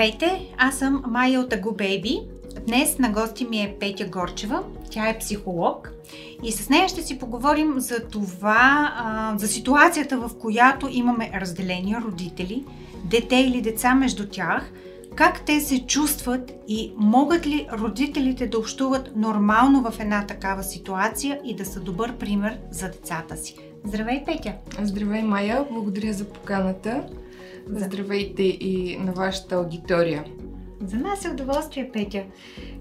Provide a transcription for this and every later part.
Здравейте, аз съм Майя от Агу. Днес на гости ми е Петя Горчева. Тя е психолог и с нея ще си поговорим за това, за ситуацията, в която имаме разделения родители, дете или деца между тях, как те се чувстват и могат ли родителите да общуват нормално в една такава ситуация и да са добър пример за децата си. Здравей, Петя! Здравей, Майя! Благодаря за поканата. Здравейте и на вашата аудитория. За нас е удоволствие, Петя.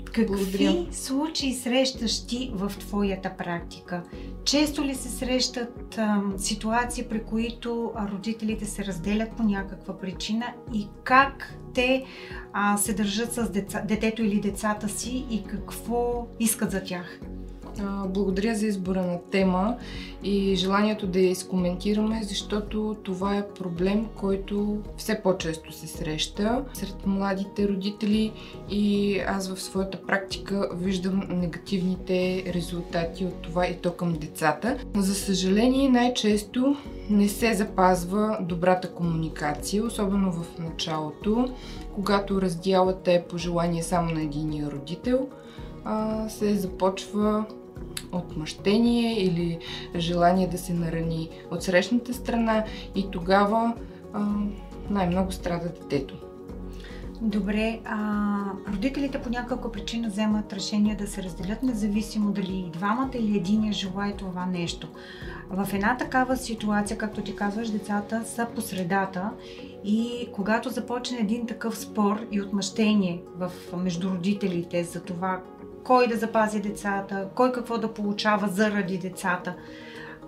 Какви Благодаря. случаи срещаш ти в твоята практика? Често ли се срещат ам, ситуации, при които родителите се разделят по някаква причина и как те а, се държат с деца, детето или децата си и какво искат за тях? Благодаря за избора на тема и желанието да я изкоментираме, защото това е проблем, който все по-често се среща сред младите родители и аз в своята практика виждам негативните резултати от това и то към децата. За съжаление, най-често не се запазва добрата комуникация, особено в началото, когато раздялът е по желание само на единия родител, се започва отмъщение или желание да се нарани от срещната страна и тогава най-много страда детето. Добре, а родителите по някаква причина вземат решение да се разделят, независимо дали и двамата или единия желая това нещо. В една такава ситуация, както ти казваш, децата са по средата и когато започне един такъв спор и отмъщение в, между родителите за това кой да запази децата, кой какво да получава заради децата.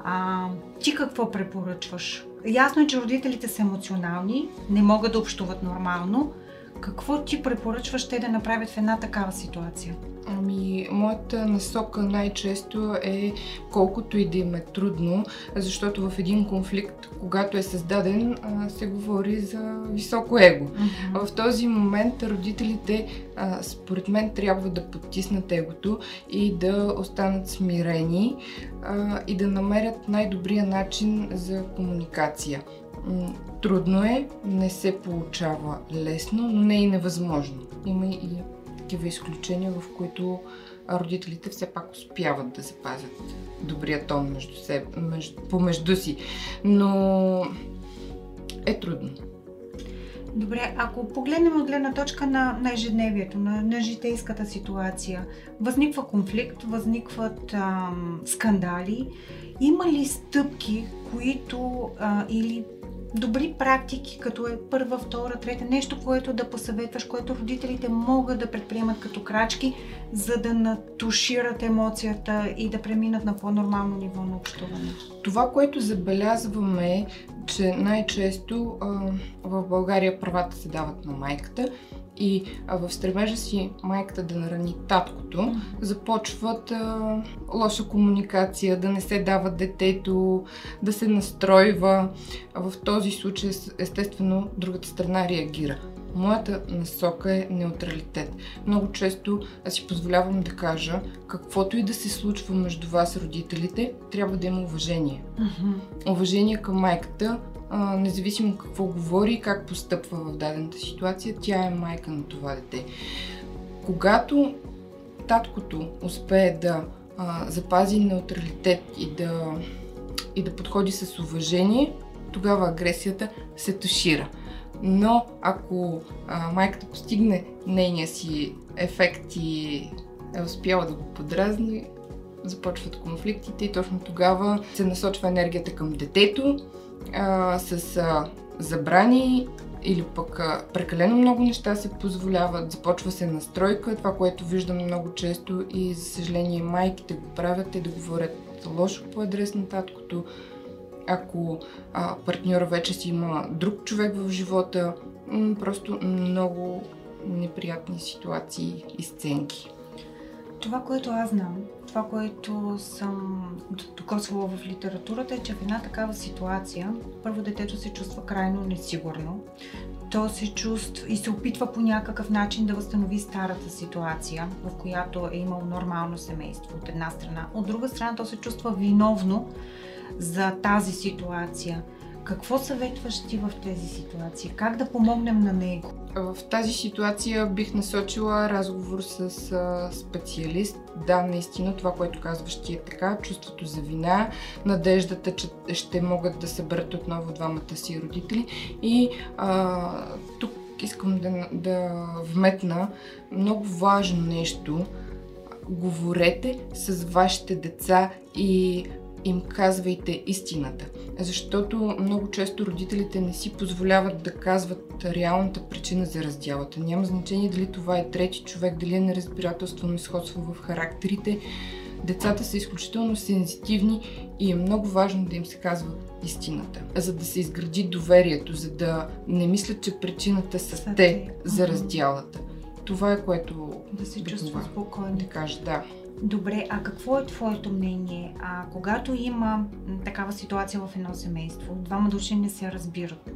А, ти какво препоръчваш? Ясно е, че родителите са емоционални, не могат да общуват нормално. Какво ти препоръчваш те да направят в една такава ситуация? Ами, моята насока най-често е колкото и да им е трудно, защото в един конфликт, когато е създаден, се говори за високо его. Mm-hmm. В този момент родителите, според мен, трябва да потиснат егото и да останат смирени и да намерят най-добрия начин за комуникация. Трудно е, не се получава лесно, но не е и невъзможно. Има и такива изключения, в които родителите все пак успяват да запазят добрия тон между себе, между, помежду си. Но е трудно. Добре, ако погледнем от гледна точка на, на ежедневието, на, на житейската ситуация, възниква конфликт, възникват ам, скандали. Има ли стъпки, които а, или добри практики, като е първа, втора, трета, нещо, което да посъветваш, което родителите могат да предприемат като крачки, за да натушират емоцията и да преминат на по-нормално ниво на общуване? Това, което забелязваме е, че най-често в България правата се дават на майката и в стремежа си майката да нарани таткото, започват а, лоша комуникация, да не се дава детето, да се настройва. В този случай, естествено, другата страна реагира. Моята насока е неутралитет. Много често аз си позволявам да кажа, каквото и да се случва между вас, родителите, трябва да има уважение. Mm-hmm. Уважение към майката, а, независимо какво говори и как постъпва в дадената ситуация, тя е майка на това дете. Когато таткото успее да а, запази неутралитет и да, и да подходи с уважение, тогава агресията се тушира. Но ако а, майката постигне нейния си ефект и е успяла да го подразни, започват конфликтите и точно тогава се насочва енергията към детето а, с а, забрани или пък а, прекалено много неща се позволяват, започва се настройка, това, което виждам много често и за съжаление майките го правят, е да говорят лошо по адрес на таткото, ако а, партньора вече си има друг човек в живота, м- просто много неприятни ситуации и сценки. Това, което аз знам, това, което съм докосвала в литературата е, че в една такава ситуация първо детето се чувства крайно несигурно. То се чувства и се опитва по някакъв начин да възстанови старата ситуация, в която е имало нормално семейство от една страна. От друга страна, то се чувства виновно за тази ситуация. Какво съветваш ти в тези ситуации? Как да помогнем на него? в тази ситуация бих насочила разговор с специалист. Да, наистина това, което казваш ти е така. Чувството за вина, надеждата, че ще могат да съберат отново двамата си родители. И а, тук искам да, да вметна много важно нещо. Говорете с вашите деца и им казвайте истината. Защото много често родителите не си позволяват да казват реалната причина за раздялата. Няма значение дали това е трети човек, дали е неразбирателство, несходство в характерите. Децата са изключително сензитивни и е много важно да им се казва истината, за да се изгради доверието, за да не мислят, че причината са те за раздялата. Това е което да се чувства спокойно. Да кажа, да. Добре, а какво е твоето мнение? А когато има такава ситуация в едно семейство, двама души не се разбират,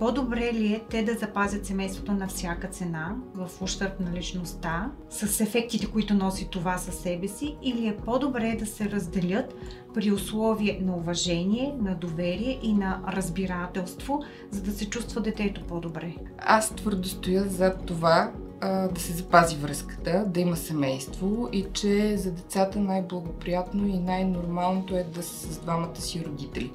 по-добре ли е те да запазят семейството на всяка цена, в ущърп на личността, с ефектите, които носи това със себе си, или е по-добре да се разделят при условие на уважение, на доверие и на разбирателство, за да се чувства детето по-добре? Аз твърдо стоя за това а, да се запази връзката, да има семейство и че за децата най-благоприятно и най-нормалното е да са с двамата си родители.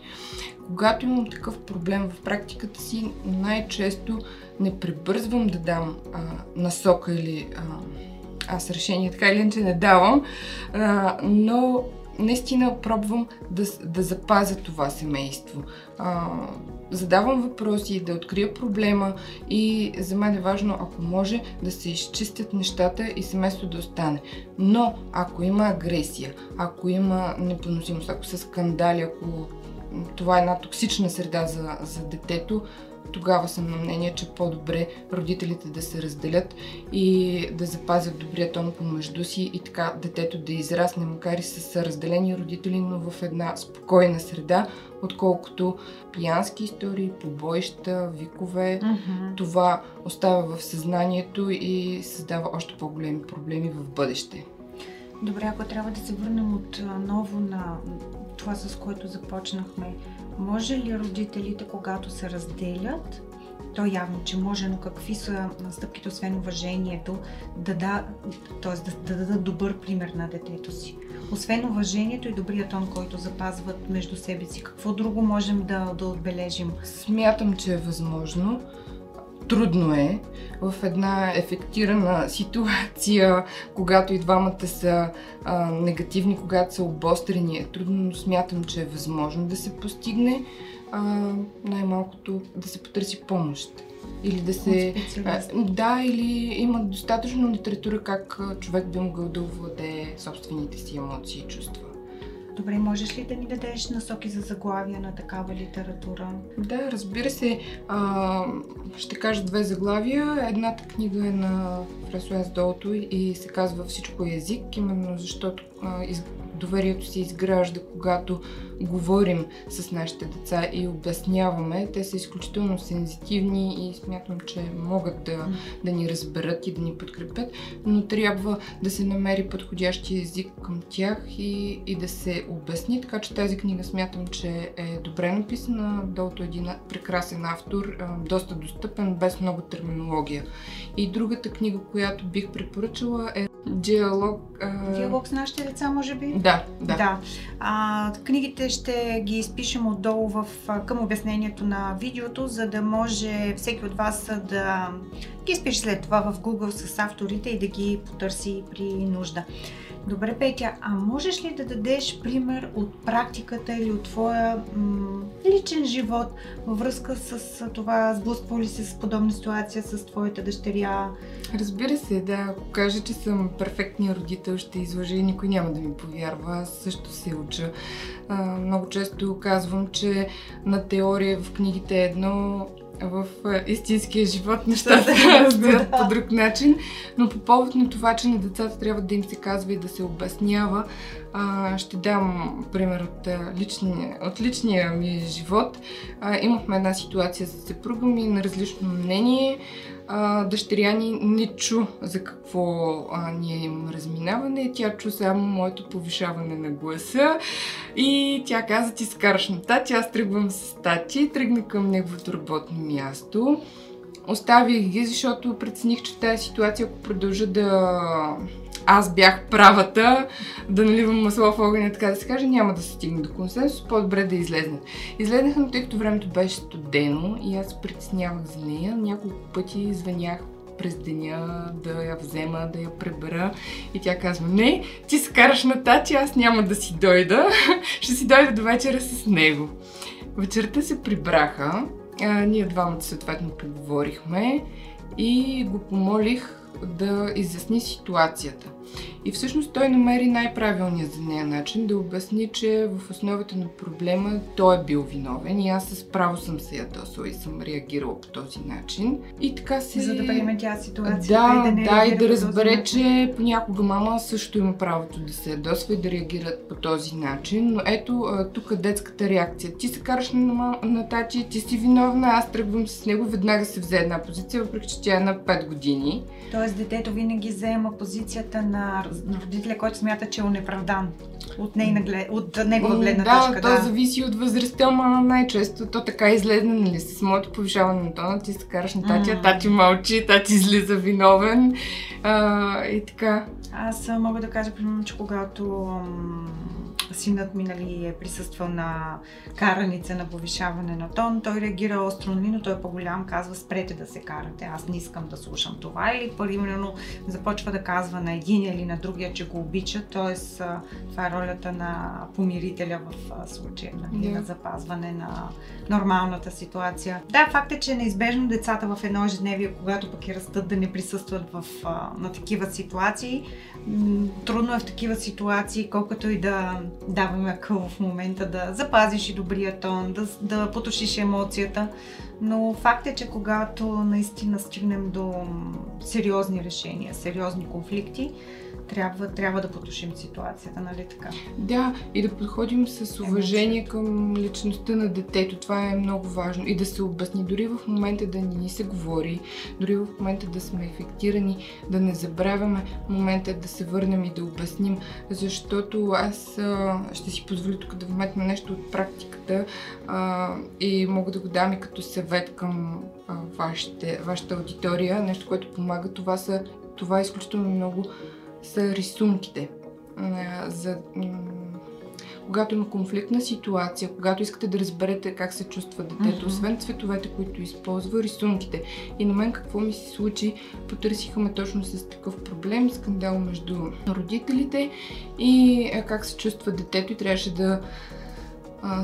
Когато имам такъв проблем в практиката си, най-често не прибързвам да дам а, насока или а, аз решение така или иначе не давам, а, но наистина пробвам да, да запазя това семейство. А, задавам въпроси, да открия проблема и за мен е важно, ако може, да се изчистят нещата и семейството да остане. Но ако има агресия, ако има непоносимост, ако са скандали, ако това е една токсична среда за, за детето, тогава съм на мнение, че по-добре родителите да се разделят и да запазят добрия тон помежду си и така детето да израсне, макар и с разделени родители, но в една спокойна среда, отколкото пиянски истории, побоища, викове. Mm-hmm. Това остава в съзнанието и създава още по-големи проблеми в бъдеще. Добре, ако трябва да се върнем отново на това, с което започнахме, може ли родителите, когато се разделят, то явно, че може, но какви са настъпките, освен уважението, да, да, т.е. Да, да дадат добър пример на детето си? Освен уважението и добрия тон, който запазват между себе си, какво друго можем да, да отбележим? Смятам, че е възможно. Трудно е в една ефектирана ситуация, когато и двамата са а, негативни, когато са обострени. Е трудно, но смятам, че е възможно да се постигне а, най-малкото да се потърси помощ. Или да се. А, да, или има достатъчно литература как човек би могъл да овладее собствените си емоции и чувства. Добре, можеш ли да ни дадеш насоки за заглавия на такава литература? Да, разбира се. А, ще кажа две заглавия. Едната книга е на Франсуаз Долто и се казва Всичко е език, именно защото а, из, доверието се изгражда, когато говорим с нашите деца и обясняваме. Те са изключително сензитивни и смятам, че могат да, да ни разберат и да ни подкрепят, но трябва да се намери подходящия език към тях и, и да се обясни. Така че тази книга смятам, че е добре написана. Долто е един прекрасен автор, доста достъпен, без много терминология. И другата книга, която бих препоръчала е Диалог. А... Диалог с нашите деца, може би? Да, да. да. А, книгите ще ги изпишем отдолу в, към обяснението на видеото, за да може всеки от вас да ги изпише след това в Google с авторите и да ги потърси при нужда. Добре, Петя, а можеш ли да дадеш пример от практиката или от твоя м- личен живот във връзка с това, сблъсква ли се с подобна ситуация с твоята дъщеря? Разбира се, да. Ако кажа, че съм перфектния родител, ще излъжа и никой няма да ми повярва. Аз също се уча. А, много често казвам, че на теория в книгите е едно, в истинския живот нещата разбират по друг начин, но по повод на това, че на децата трябва да им се казва и да се обяснява, ще дам пример от личния, от личния ми живот. Имахме една ситуация с съпруга ми на различно мнение. А, дъщеря ни не чу за какво а, ние имам разминаване. Тя чу само моето повишаване на гласа. И тя каза, ти скараш на тати, аз тръгвам с тати, тръгна към неговото работно място. Оставих ги, защото прецених, че тази ситуация, ако продължа да аз бях правата да наливам масло в огъня, така да се каже, няма да се стигне до консенсус, по-добре да излезнат. Излезнаха, но тъй като времето беше студено и аз притеснявах за нея, няколко пъти звънях през деня да я взема, да я пребера. И тя казва, не, ти се караш на тати, аз няма да си дойда. Ще си дойда до вечера с него. Вечерта се прибраха. А, ние двамата съответно поговорихме и го помолих да изясни ситуацията. И всъщност той намери най-правилният за нея начин да обясни, че в основата на проблема той е бил виновен и аз с право съм се ядосала и съм реагирала по този начин. И така се... За да приеме тя ситуацията да, и да не Да, и да разбере, че понякога мама също има правото да се ядосва и да реагират по този начин. Но ето тук е детската реакция. Ти се караш на, на тати, ти си виновна, аз тръгвам с него, веднага се взе една позиция, въпреки че тя е на 5 години. Тоест детето винаги заема позицията на на родителя, който смята, че е унеправдан от, нейна глед... от негова гледна да, точка. Да, то зависи от възрастта, ама най-често то така излезне, нали, с моето повишаване на тона, ти се караш на тати, mm. тати мълчи, тати излиза виновен а, и така. Аз мога да кажа, примерно, че когато синът ми нали, е присъствал на караница на повишаване на тон, той реагира остро, но той е по-голям, казва спрете да се карате, аз не искам да слушам това. Или примерно започва да казва на един или на другия, че го обича, т.е. това е ролята на помирителя в случая, нали, yeah. на запазване на нормалната ситуация. Да, факт е, че е неизбежно децата в едно ежедневие, когато пък и растат да не присъстват в, на такива ситуации, трудно е в такива ситуации, колкото и да даваме акъл в момента да запазиш и добрия тон, да, да потушиш емоцията. Но факт е, че когато наистина стигнем до сериозни решения, сериозни конфликти, трябва, трябва да потушим ситуацията, нали така? Да, и да подходим с уважение към личността на детето. Това е много важно. И да се обясни. Дори в момента да ни се говори, дори в момента да сме ефектирани, да не забравяме момента да се върнем и да обясним. Защото аз а, ще си позволя тук да вметна нещо от практиката а, и мога да го дам и като съвет към а, вашите, вашата аудитория. Нещо, което помага. Това са това е изключително много са рисунките. За, когато има конфликтна ситуация, когато искате да разберете как се чувства детето, mm-hmm. освен цветовете, които използва, рисунките. И на мен какво ми се случи, потърсиха ме точно с такъв проблем, скандал между родителите и как се чувства детето и трябваше да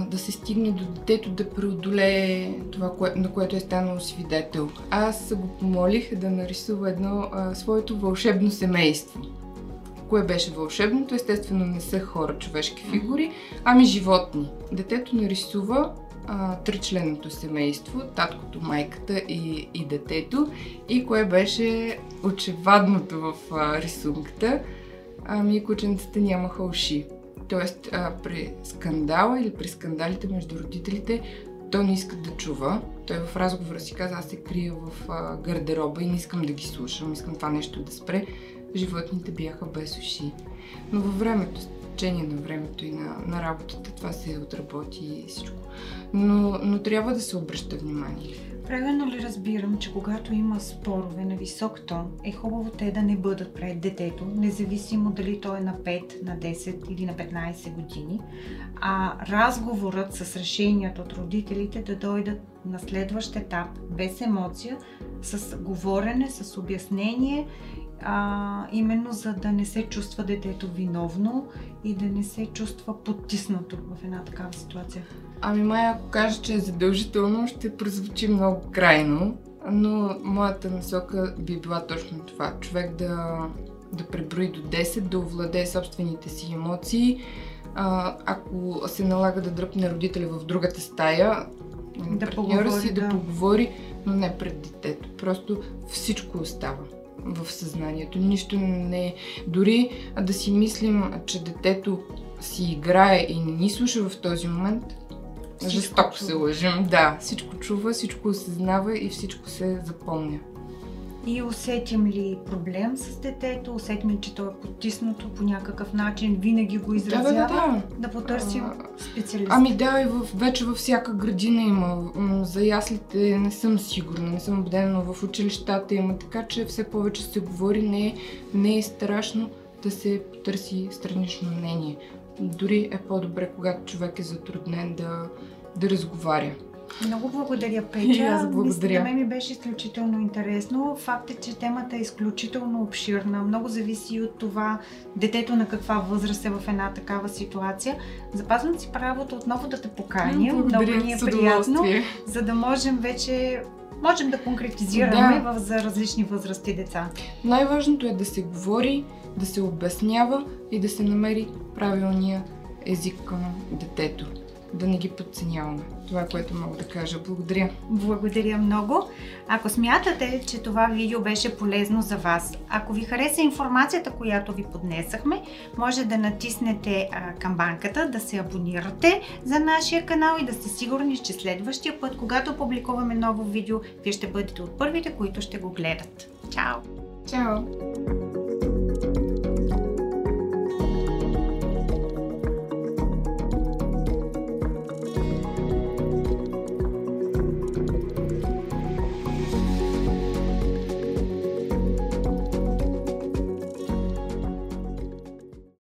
да се стигне до детето да преодолее това, на което е станало свидетел. Аз го помолих да нарисува едно а, своето вълшебно семейство. Кое беше вълшебното? Естествено не са хора, човешки фигури, ами животни. Детето нарисува тричленото семейство, таткото, майката и, и детето. И кое беше очевадното в а, рисунката? Ами кученцата нямаха уши. Тоест, а, при скандала или при скандалите между родителите, той не иска да чува. Той в разговора си каза, аз се крия в а, гардероба и не искам да ги слушам, искам това нещо да спре животните бяха без уши. Но във времето, с течение на времето и на, на работата, това се отработи и всичко. Но, но трябва да се обръща внимание. Правилно ли разбирам, че когато има спорове на висок тон, е хубаво те да не бъдат пред детето, независимо дали той е на 5, на 10 или на 15 години, а разговорът с решението от родителите да дойдат на следващ етап, без емоция, с говорене, с обяснение а, именно за да не се чувства детето виновно и да не се чувства потиснато в една такава ситуация. Ами Майя, ако кажа, че е задължително, ще прозвучи много крайно, но моята насока би била точно това. Човек да, да преброи до 10, да овладее собствените си емоции. А, ако се налага да дръпне родителя в другата стая, да партньора си да. да поговори, но не пред детето. Просто всичко остава в съзнанието. Нищо не е. Дори да си мислим, че детето си играе и не ни слуша в този момент, всичко жестоко чува. се лъжим. Да, всичко чува, всичко осъзнава и всичко се запомня. И усетим ли проблем с детето, усетим ли, че то е потиснато по някакъв начин, винаги го изразява, да, да, да. да потърсим специалист. Ами да, и в, вече във всяка градина има. За яслите не съм сигурна, не съм убедена, но в училищата има, така че все повече се говори, не не е страшно да се потърси странично мнение. Дори е по-добре, когато човек е затруднен да, да разговаря. Много благодаря, Петя. Аз благодаря. На мен ми беше изключително интересно. Факт е, че темата е изключително обширна. Много зависи от това детето на каква възраст е в една такава ситуация. Запазвам си правото отново да те поканя. Благодаря, Много ни е приятно, за да можем вече можем да конкретизираме да. В, за различни възрасти деца. Най-важното е да се говори, да се обяснява и да се намери правилния език към детето да не ги подценяваме. Това е което мога да кажа. Благодаря. Благодаря много. Ако смятате, че това видео беше полезно за вас, ако ви хареса информацията, която ви поднесахме, може да натиснете камбанката, да се абонирате за нашия канал и да сте сигурни, че следващия път, когато публикуваме ново видео, вие ще бъдете от първите, които ще го гледат. Чао! Чао!